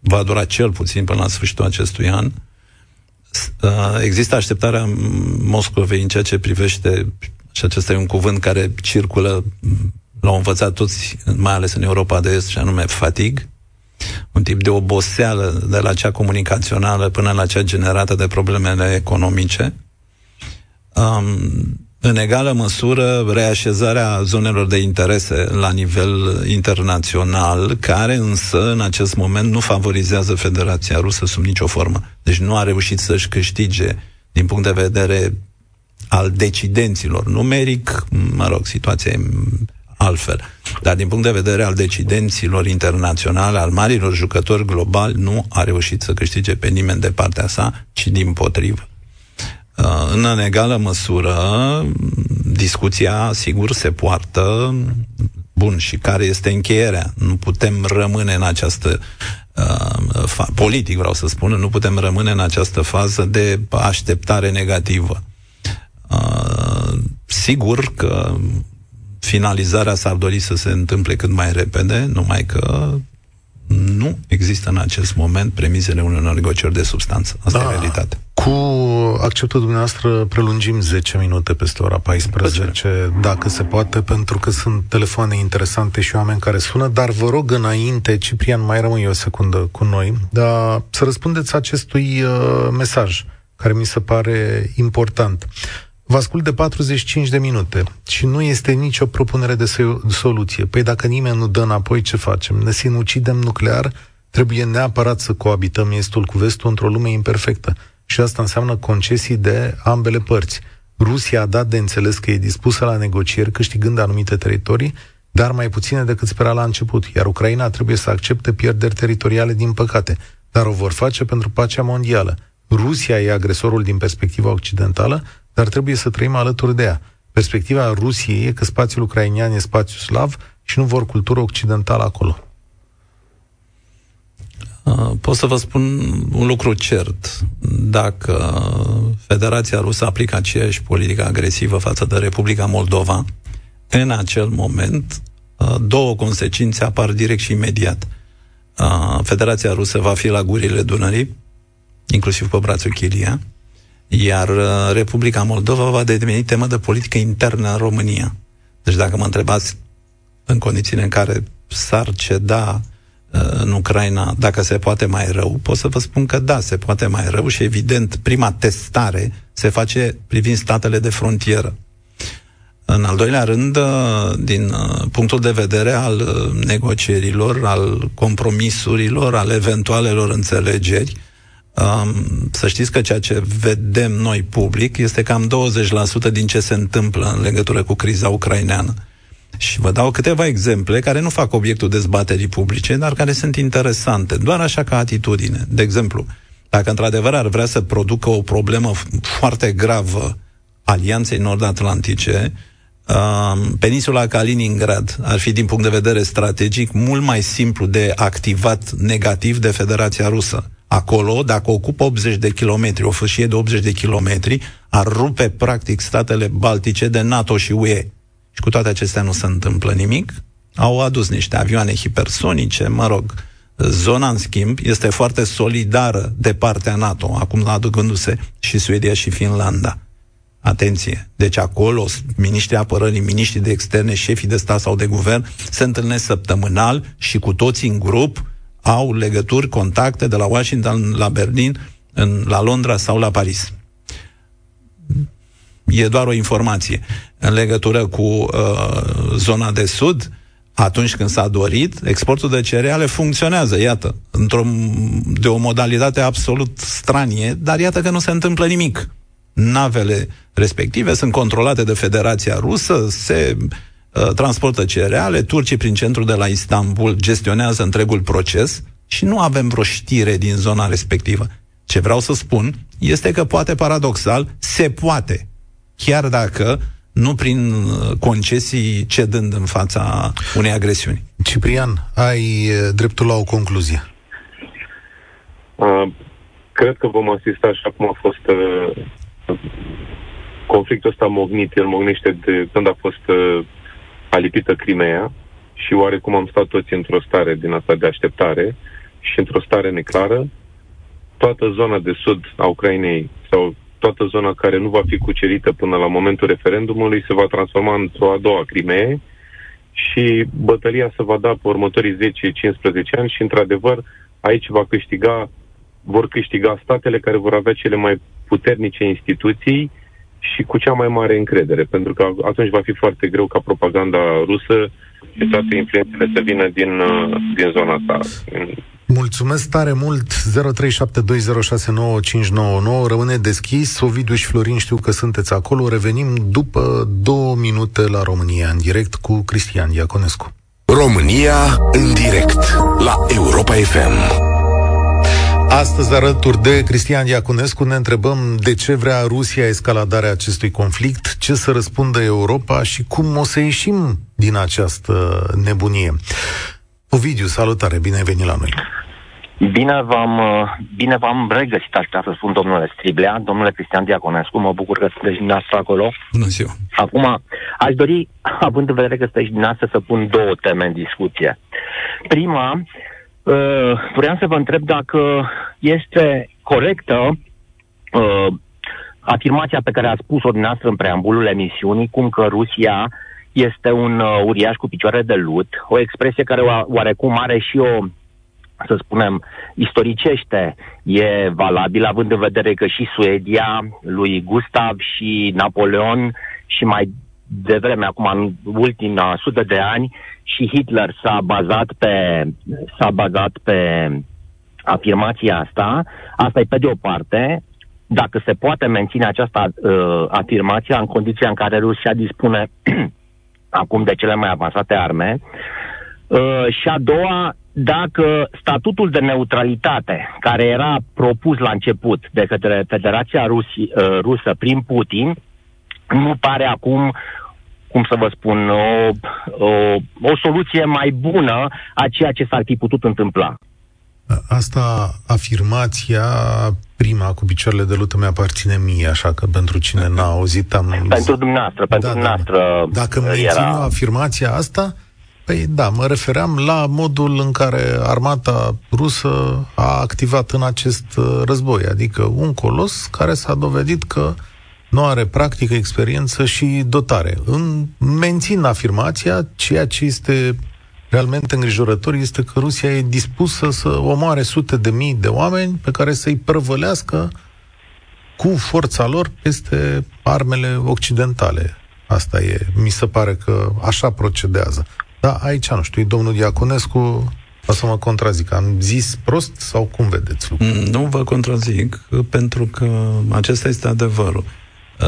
va dura cel puțin până la sfârșitul acestui an. Uh, există așteptarea Moscovei în ceea ce privește, și acesta e un cuvânt care circulă l-au învățat toți, mai ales în Europa de Est, și anume fatig, un tip de oboseală de la cea comunicațională până la cea generată de problemele economice. Um, în egală măsură, reașezarea zonelor de interese la nivel internațional, care însă, în acest moment, nu favorizează Federația Rusă sub nicio formă. Deci nu a reușit să-și câștige, din punct de vedere al decidenților numeric, mă rog, situația e altfel. Dar din punct de vedere al decidenților internaționale, al marilor jucători globali, nu a reușit să câștige pe nimeni de partea sa, ci din potrivă. Uh, în egală măsură, discuția, sigur, se poartă bun și care este încheierea. Nu putem rămâne în această uh, fa- politic, vreau să spun, nu putem rămâne în această fază de așteptare negativă. Uh, sigur că finalizarea s-ar dori să se întâmple cât mai repede, numai că nu există în acest moment premisele unor negocieri de substanță. Asta da. e realitatea. Cu acceptul dumneavoastră prelungim 10 minute peste ora 14, dacă se poate, pentru că sunt telefoane interesante și oameni care sună, dar vă rog înainte, Ciprian, mai rămâi o secundă cu noi, dar să răspundeți acestui uh, mesaj care mi se pare important. Vă ascult de 45 de minute și nu este nicio propunere de soluție. Păi dacă nimeni nu dă înapoi, ce facem? Ne sinucidem nuclear? Trebuie neapărat să coabităm estul cu vestul într-o lume imperfectă. Și asta înseamnă concesii de ambele părți. Rusia a dat de înțeles că e dispusă la negocieri, câștigând anumite teritorii, dar mai puține decât spera la început, iar Ucraina trebuie să accepte pierderi teritoriale, din păcate, dar o vor face pentru pacea mondială. Rusia e agresorul din perspectiva occidentală, dar trebuie să trăim alături de ea. Perspectiva Rusiei e că spațiul ucrainian e spațiu slav și nu vor cultură occidentală acolo. Uh, pot să vă spun un lucru cert. Dacă Federația Rusă aplică aceeași politică agresivă față de Republica Moldova, în acel moment, uh, două consecințe apar direct și imediat. Uh, Federația Rusă va fi la gurile Dunării, inclusiv pe brațul Chilia, iar Republica Moldova va deveni temă de politică internă în România. Deci dacă mă întrebați în condițiile în care s-ar ceda în Ucraina, dacă se poate mai rău, pot să vă spun că da, se poate mai rău și evident prima testare se face privind statele de frontieră. În al doilea rând, din punctul de vedere al negocierilor, al compromisurilor, al eventualelor înțelegeri, să știți că ceea ce vedem noi public este cam 20% din ce se întâmplă în legătură cu criza ucraineană. Și vă dau câteva exemple care nu fac obiectul dezbaterii publice, dar care sunt interesante, doar așa ca atitudine. De exemplu, dacă într-adevăr ar vrea să producă o problemă foarte gravă Alianței Nord-Atlantice, uh, peninsula Kaliningrad ar fi, din punct de vedere strategic, mult mai simplu de activat negativ de Federația Rusă. Acolo, dacă ocupă 80 de kilometri, o fâșie de 80 de kilometri, ar rupe, practic, statele baltice de NATO și UE. Și cu toate acestea nu se întâmplă nimic. Au adus niște avioane hipersonice, mă rog, Zona, în schimb, este foarte solidară de partea NATO, acum aducându-se și Suedia și Finlanda. Atenție! Deci acolo, miniștrii apărării, miniștrii de externe, șefii de stat sau de guvern se întâlnesc săptămânal și cu toții în grup au legături, contacte de la Washington la Berlin, în, la Londra sau la Paris. E doar o informație. În legătură cu uh, zona de sud, atunci când s-a dorit, exportul de cereale funcționează, iată, într-o, de o modalitate absolut stranie, dar iată că nu se întâmplă nimic. Navele respective sunt controlate de Federația Rusă, se uh, transportă cereale, turcii prin centrul de la Istanbul gestionează întregul proces și nu avem vreo știre din zona respectivă. Ce vreau să spun este că poate paradoxal se poate chiar dacă nu prin uh, concesii cedând în fața unei agresiuni. Ciprian, ai uh, dreptul la o concluzie. Uh, cred că vom asista așa cum a fost uh, conflictul ăsta mognit. El mognește de când a fost uh, alipită Crimea și oarecum am stat toți într-o stare din asta de așteptare și într-o stare neclară. Toată zona de sud a Ucrainei sau toată zona care nu va fi cucerită până la momentul referendumului se va transforma într-o a doua Crimee și bătălia se va da pe următorii 10-15 ani și, într-adevăr, aici va câștiga, vor câștiga statele care vor avea cele mai puternice instituții și cu cea mai mare încredere, pentru că atunci va fi foarte greu ca propaganda rusă și toate influențele să vină din, uh, din zona asta. Mulțumesc tare mult. 0372069599 Rămâne deschis. Ovidiu și Florin știu că sunteți acolo. Revenim după două minute la România În direct cu Cristian Iaconescu. România în direct La Europa FM Astăzi, alături de Cristian Iacunescu, ne întrebăm de ce vrea Rusia escaladarea acestui conflict, ce să răspundă Europa și cum o să ieșim din această nebunie. Ovidiu, salutare, bine ai venit la noi. Bine v-am, bine v-am regăsit, aș putea să spun, domnule Striblea, domnule Cristian Diaconescu, mă bucur că sunteți dumneavoastră acolo. Bună ziua! Acum, Aș dori, având în vedere că sunteți dumneavoastră, să pun două teme în discuție. Prima, uh, vreau să vă întreb dacă este corectă uh, afirmația pe care a spus-o dumneavoastră în preambulul emisiunii, cum că Rusia este un uh, uriaș cu picioare de lut, o expresie care oarecum are și o să spunem, istoricește. E valabil, având în vedere că și Suedia, lui Gustav și Napoleon și mai devreme, acum în ultima sută de ani, și Hitler s-a bazat pe, s-a bazat pe afirmația asta. Asta e pe de o parte. Dacă se poate menține această uh, afirmație în condiția în care Rusia dispune <clears throat> acum de cele mai avansate arme. Uh, și a doua, dacă statutul de neutralitate care era propus la început de către Federația Rusi, uh, Rusă prin Putin nu pare acum cum să vă spun, o, o, o soluție mai bună a ceea ce s-ar fi putut întâmpla. Asta, afirmația prima cu picioarele de lută mi-aparține mie, așa că pentru cine n-a auzit am... <laughs> Pentru dumneavoastră, pentru da, dumneavoastră da. Dacă mențin era... afirmația asta, Păi da, mă refeream la modul în care armata rusă a activat în acest uh, război, adică un colos care s-a dovedit că nu are practică, experiență și dotare. În, mențin afirmația, ceea ce este realmente îngrijorător este că Rusia e dispusă să omoare sute de mii de oameni pe care să-i prăvălească cu forța lor peste armele occidentale. Asta e, mi se pare că așa procedează. Da, aici nu știu, domnul Diaconescu o să mă contrazic. Am zis prost sau cum vedeți lucrurile? Mm, nu vă contrazic, pentru că acesta este adevărul.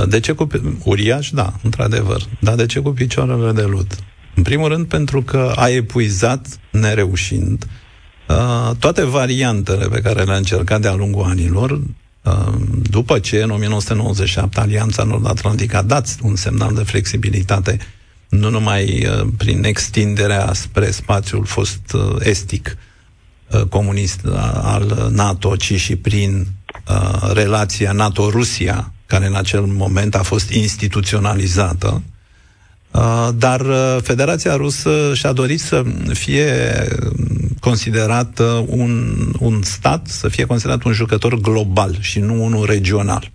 De ce cu... Uriaș, da, într-adevăr. Dar de ce cu picioarele de lut? În primul rând pentru că a epuizat, nereușind, toate variantele pe care le-a încercat de-a lungul anilor, după ce în 1997 Alianța Nord-Atlantică a dat un semnal de flexibilitate nu numai uh, prin extinderea spre spațiul fost uh, estic uh, comunist al NATO, ci și prin relația NATO-Rusia, care în acel moment a fost instituționalizată. Dar Federația Rusă și-a dorit să fie considerat un, un stat, să fie considerat un jucător global și nu unul regional.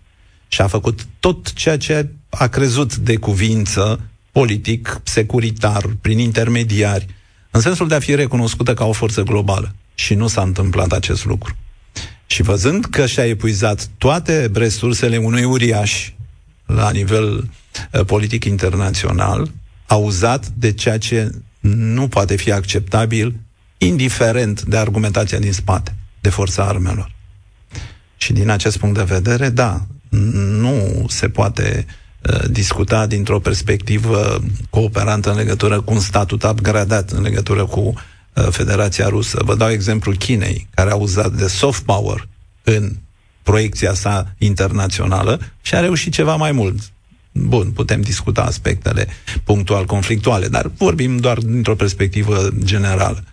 Și a făcut tot ceea ce a crezut de cuvință politic, securitar, prin intermediari, în sensul de a fi recunoscută ca o forță globală. Și nu s-a întâmplat acest lucru. Și văzând că și-a epuizat toate resursele unui uriaș la nivel uh, politic internațional, a uzat de ceea ce nu poate fi acceptabil, indiferent de argumentația din spate, de forța armelor. Și din acest punct de vedere, da, nu se poate Uh, discuta dintr-o perspectivă cooperantă în legătură cu un statut upgradat, în legătură cu uh, Federația Rusă. Vă dau exemplu Chinei, care a uzat de soft power în proiecția sa internațională și a reușit ceva mai mult. Bun, putem discuta aspectele punctual conflictuale, dar vorbim doar dintr-o perspectivă generală.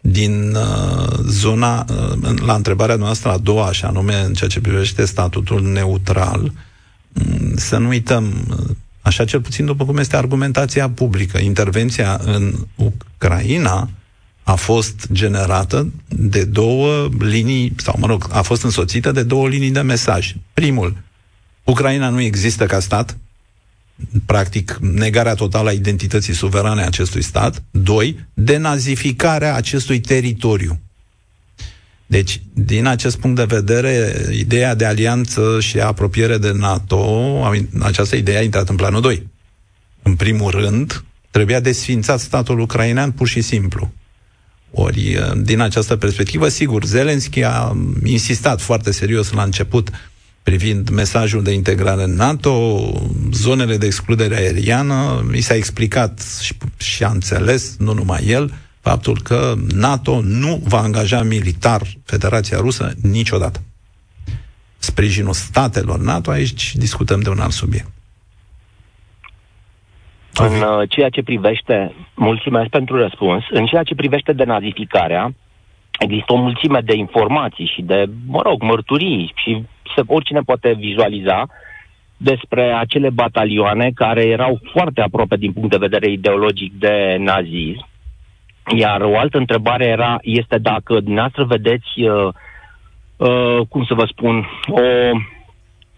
Din uh, zona, uh, la întrebarea noastră a doua, și anume în ceea ce privește statutul neutral, uh, să nu uităm, așa cel puțin după cum este argumentația publică, intervenția în Ucraina a fost generată de două linii, sau mă rog, a fost însoțită de două linii de mesaj. Primul, Ucraina nu există ca stat, practic negarea totală a identității suverane a acestui stat. Doi, denazificarea acestui teritoriu. Deci, din acest punct de vedere, ideea de alianță și apropiere de NATO, această idee a intrat în planul 2. În primul rând, trebuia desfințat statul ucrainean pur și simplu. Ori, din această perspectivă, sigur, Zelenski a insistat foarte serios la început privind mesajul de integrare în NATO, zonele de excludere aeriană, mi s-a explicat și, și a înțeles, nu numai el, faptul că NATO nu va angaja militar Federația Rusă niciodată. Sprijinul statelor NATO, aici discutăm de un alt subiect. În uh, ceea ce privește, mulțumesc pentru răspuns, în ceea ce privește denazificarea, există o mulțime de informații și de, mă rog, mărturii și se, oricine poate vizualiza despre acele batalioane care erau foarte aproape din punct de vedere ideologic de nazism. Iar o altă întrebare era, este dacă dumneavoastră vedeți, uh, uh, cum să vă spun, o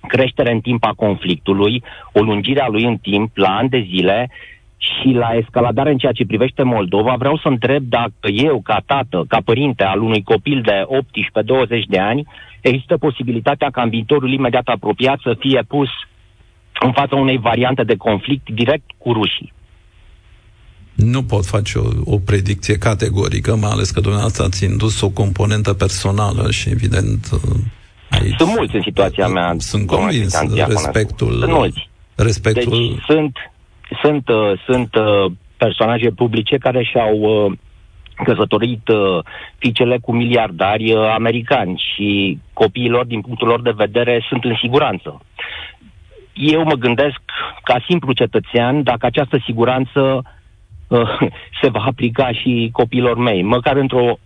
creștere în timp a conflictului, o lungire a lui în timp, la ani de zile, și la escaladare în ceea ce privește Moldova, vreau să întreb dacă eu, ca tată, ca părinte al unui copil de 18-20 de ani, există posibilitatea ca în viitorul imediat apropiat să fie pus în fața unei variante de conflict direct cu rușii. Nu pot face o, o predicție categorică, mai ales că dumneavoastră ați indus o componentă personală și, evident, aici... Sunt mulți în situația mea. Sunt convins, respectul... Sunt mulți. Respectul... Deci sunt, sunt, uh, sunt uh, personaje publice care și-au uh, căsătorit uh, fiicele cu miliardari uh, americani și copiilor, din punctul lor de vedere, sunt în siguranță. Eu mă gândesc, ca simplu cetățean, dacă această siguranță uh, <laughs> se va aplica și copiilor mei, măcar într-o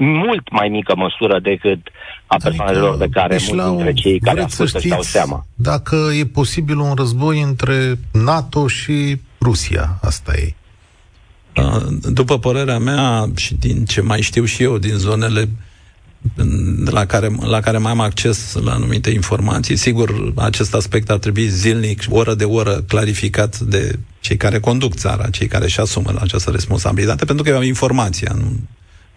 mult mai mică măsură decât a adică, persoanelor de care deci mulți dintre cei care ascultă să dau seama. Dacă e posibil un război între NATO și Rusia, asta e. După părerea mea și din ce mai știu și eu din zonele la care, la care mai am acces la anumite informații. Sigur, acest aspect ar trebui zilnic, oră de oră, clarificat de cei care conduc țara, cei care își asumă această responsabilitate, pentru că eu am informația, nu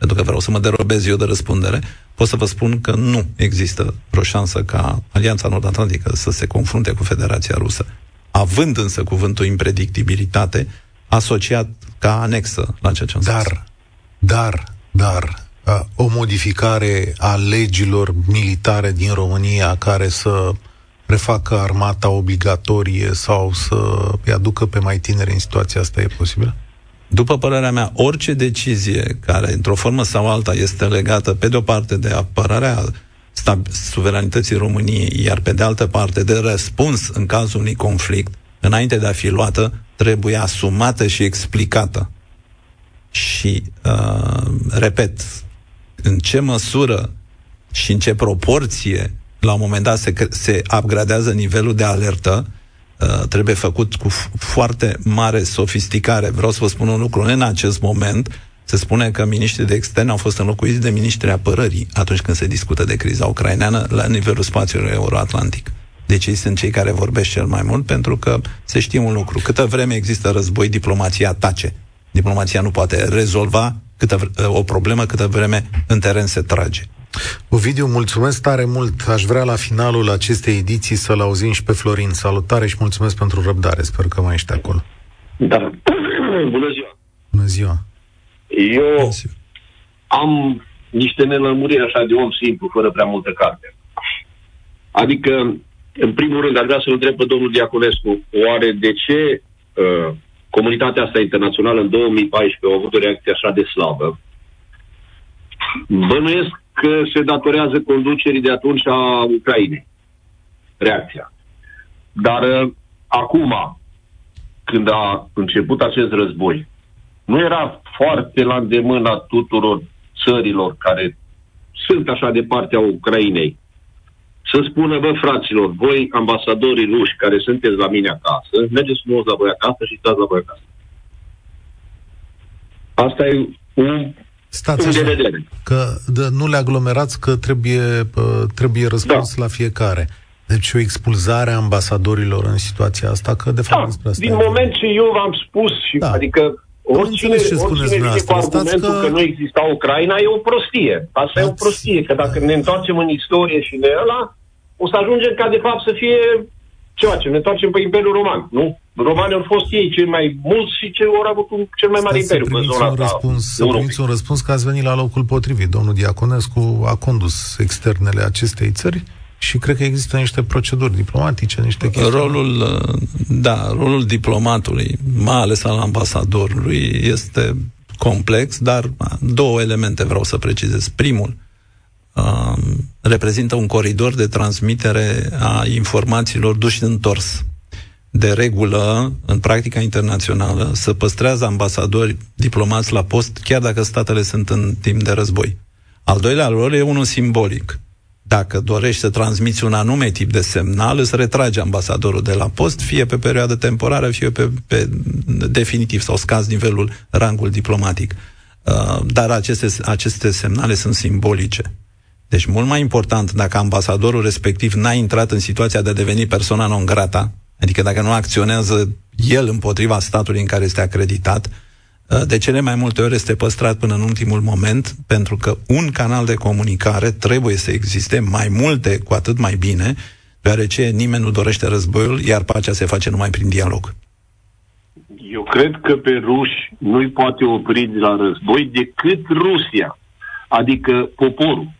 pentru că vreau să mă derobez eu de răspundere, pot să vă spun că nu există vreo șansă ca Alianța Nord-Atlantică să se confrunte cu Federația Rusă. Având însă cuvântul impredictibilitate, asociat ca anexă la ceea ce am dar, spus. Dar, dar, o modificare a legilor militare din România care să refacă armata obligatorie sau să îi aducă pe mai tineri în situația asta e posibilă? După părerea mea, orice decizie care, într-o formă sau alta, este legată, pe de o parte, de apărarea stab- suveranității României, iar pe de altă parte, de răspuns în cazul unui conflict, înainte de a fi luată, trebuie asumată și explicată. Și, uh, repet, în ce măsură și în ce proporție la un moment dat se, se upgradează nivelul de alertă, uh, trebuie făcut cu foarte mare sofisticare. Vreau să vă spun un lucru. În acest moment se spune că miniștrii de externe au fost înlocuiți de miniștrii apărării atunci când se discută de criza ucraineană la nivelul spațiului euroatlantic. Deci ei sunt cei care vorbesc cel mai mult pentru că se știe un lucru. Câtă vreme există război, diplomația tace. Diplomația nu poate rezolva câtă, o problemă câtă vreme în teren se trage. Ovidiu, mulțumesc tare mult. Aș vrea la finalul acestei ediții să-l auzim și pe Florin. Salutare și mulțumesc pentru răbdare. Sper că mai ești acolo. Da. <clears throat> Bună ziua. Bună ziua. Eu Bună ziua. am niște nelămuriri așa de om simplu, fără prea multă carte. Adică, în primul rând, ar vrea să-l întreb pe domnul Diaconescu, oare de ce uh, comunitatea asta internațională în 2014 a avut o reacție așa de slabă. Bănuiesc că se datorează conducerii de atunci a Ucrainei. Reacția. Dar uh, acum, când a început acest război, nu era foarte la îndemâna tuturor țărilor care sunt așa de partea Ucrainei să spună, bă, fraților, voi, ambasadorii ruși care sunteți la mine acasă, mergeți frumos la voi acasă și stați la voi acasă. Asta e un Stați așa, de vedere. Că de, nu le aglomerați că trebuie, trebuie răspuns da. la fiecare. Deci o expulzare a ambasadorilor în situația asta, că de fapt da, despre asta din moment ce eu v-am spus, și, da. adică oricine, ce oricine vine cu argumentul că... că nu exista Ucraina, e o prostie. Asta Ați... e o prostie, că dacă ne întoarcem în istorie și ne ăla, o să ajungem ca de fapt să fie ceva ce ne întoarcem pe Imperiul Roman, nu? Romanii au fost ei cei mai mulți și ce au avut un, cel mai mare imperiu pe zona un răspuns, Să primiți un răspuns că ați venit la locul potrivit. Domnul Diaconescu a condus externele acestei țări și cred că există niște proceduri diplomatice, niște chestii. Rolul, da, rolul diplomatului, mai ales al ambasadorului, este complex, dar două elemente vreau să precizez. Primul, uh, reprezintă un coridor de transmitere a informațiilor duși întors. De regulă, în practica internațională, să păstrează ambasadori diplomați la post, chiar dacă statele sunt în timp de război. Al doilea rol e unul simbolic. dacă dorești să transmiți un anume tip de semnal, îți retrage ambasadorul de la post, fie pe perioadă temporară, fie pe, pe definitiv, sau scazi nivelul, rangul diplomatic. Uh, dar aceste, aceste semnale sunt simbolice. Deci mult mai important, dacă ambasadorul respectiv n-a intrat în situația de a deveni persoana non grata, adică dacă nu acționează el împotriva statului în care este acreditat, uh, de cele mai multe ori este păstrat până în ultimul moment, pentru că un canal de comunicare trebuie să existe, mai multe cu atât mai bine, deoarece nimeni nu dorește războiul, iar pacea se face numai prin dialog. Eu cred că pe ruși nu-i poate opri de la război decât Rusia, adică poporul.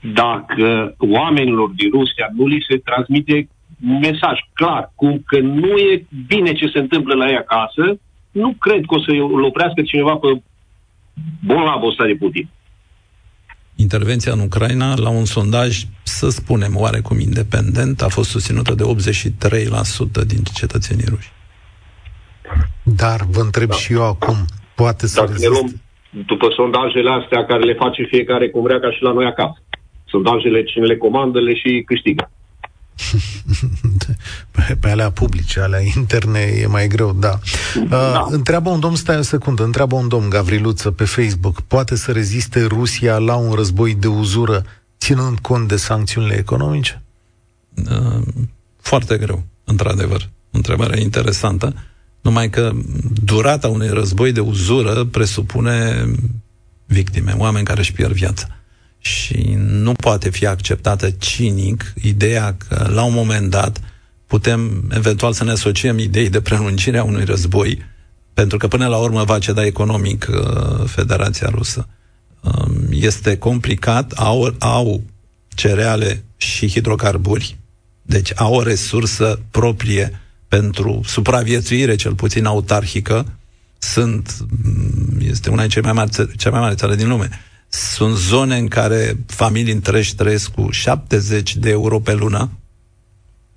Dacă oamenilor din Rusia nu li se transmite mesaj clar, cum că nu e bine ce se întâmplă la ei acasă, nu cred că o să îl oprească cineva pe bolnavul ăsta de Putin. Intervenția în Ucraina, la un sondaj, să spunem, oarecum independent, a fost susținută de 83% din cetățenii ruși. Dar vă întreb da. și eu acum, poate să Dacă ne luăm după sondajele astea care le face fiecare cum vrea ca și la noi acasă. Sondajele cine le comandă le și câștigă. <laughs> pe alea publice, alea interne e mai greu, da. da. Uh, întreabă un domn, stai o secundă, întreabă un domn Gavriluță pe Facebook, poate să reziste Rusia la un război de uzură ținând cont de sancțiunile economice? Uh, foarte greu, într-adevăr. Întrebare interesantă. Numai că durata unui război de uzură presupune victime, oameni care își pierd viața și nu poate fi acceptată cinic ideea că la un moment dat putem eventual să ne asociem idei de prelungire a unui război, pentru că până la urmă va ceda economic uh, Federația Rusă. Um, este complicat, au, au cereale și hidrocarburi, deci au o resursă proprie pentru supraviețuire, cel puțin autarhică, sunt, mm, este una dintre cele mai mari, cea mai mare țară din lume sunt zone în care familii întregi trăiesc cu 70 de euro pe lună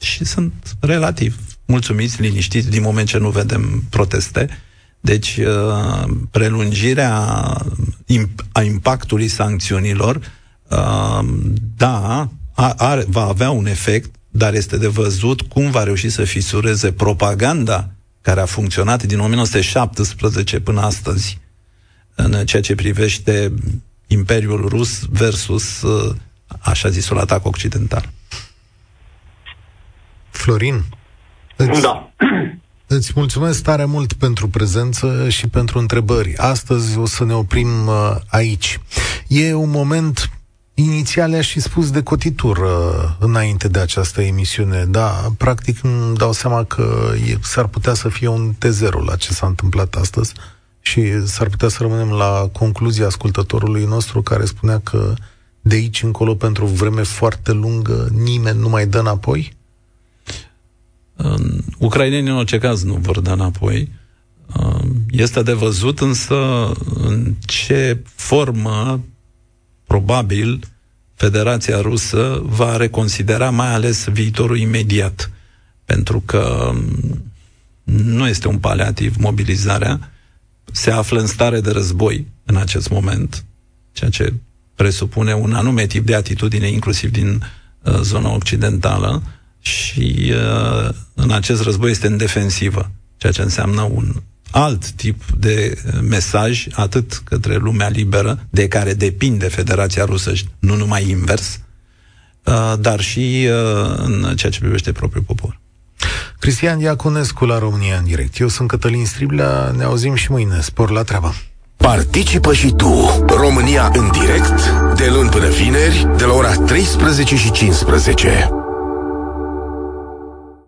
și sunt relativ mulțumiți, liniștiți din moment ce nu vedem proteste. Deci, uh, prelungirea a impactului sancțiunilor, uh, da, are, va avea un efect, dar este de văzut cum va reuși să fisureze propaganda care a funcționat din 1917 până astăzi în ceea ce privește Imperiul Rus versus uh, așa zisul atac occidental. Florin, îți, da. îți mulțumesc tare mult pentru prezență și pentru întrebări. Astăzi o să ne oprim uh, aici. E un moment Inițial aș fi spus de cotitură înainte de această emisiune, da, practic îmi dau seama că e, s-ar putea să fie un T0 la ce s-a întâmplat astăzi și s-ar putea să rămânem la concluzia ascultătorului nostru care spunea că de aici încolo, pentru o vreme foarte lungă, nimeni nu mai dă înapoi? Ucrainenii, în orice caz, nu vor da înapoi. Este de văzut, însă, în ce formă, probabil, Federația Rusă va reconsidera mai ales viitorul imediat. Pentru că nu este un paliativ mobilizarea, se află în stare de război în acest moment, ceea ce presupune un anume tip de atitudine, inclusiv din uh, zona occidentală, și uh, în acest război este în defensivă, ceea ce înseamnă un alt tip de uh, mesaj, atât către lumea liberă, de care depinde Federația Rusă, nu numai invers, uh, dar și uh, în ceea ce privește propriul popor. Cristian Iaconescu la România în direct. Eu sunt Cătălin Striblea, ne auzim și mâine. Spor la treabă! Participă și tu, România în direct, de luni până vineri, de la ora 13 și 15.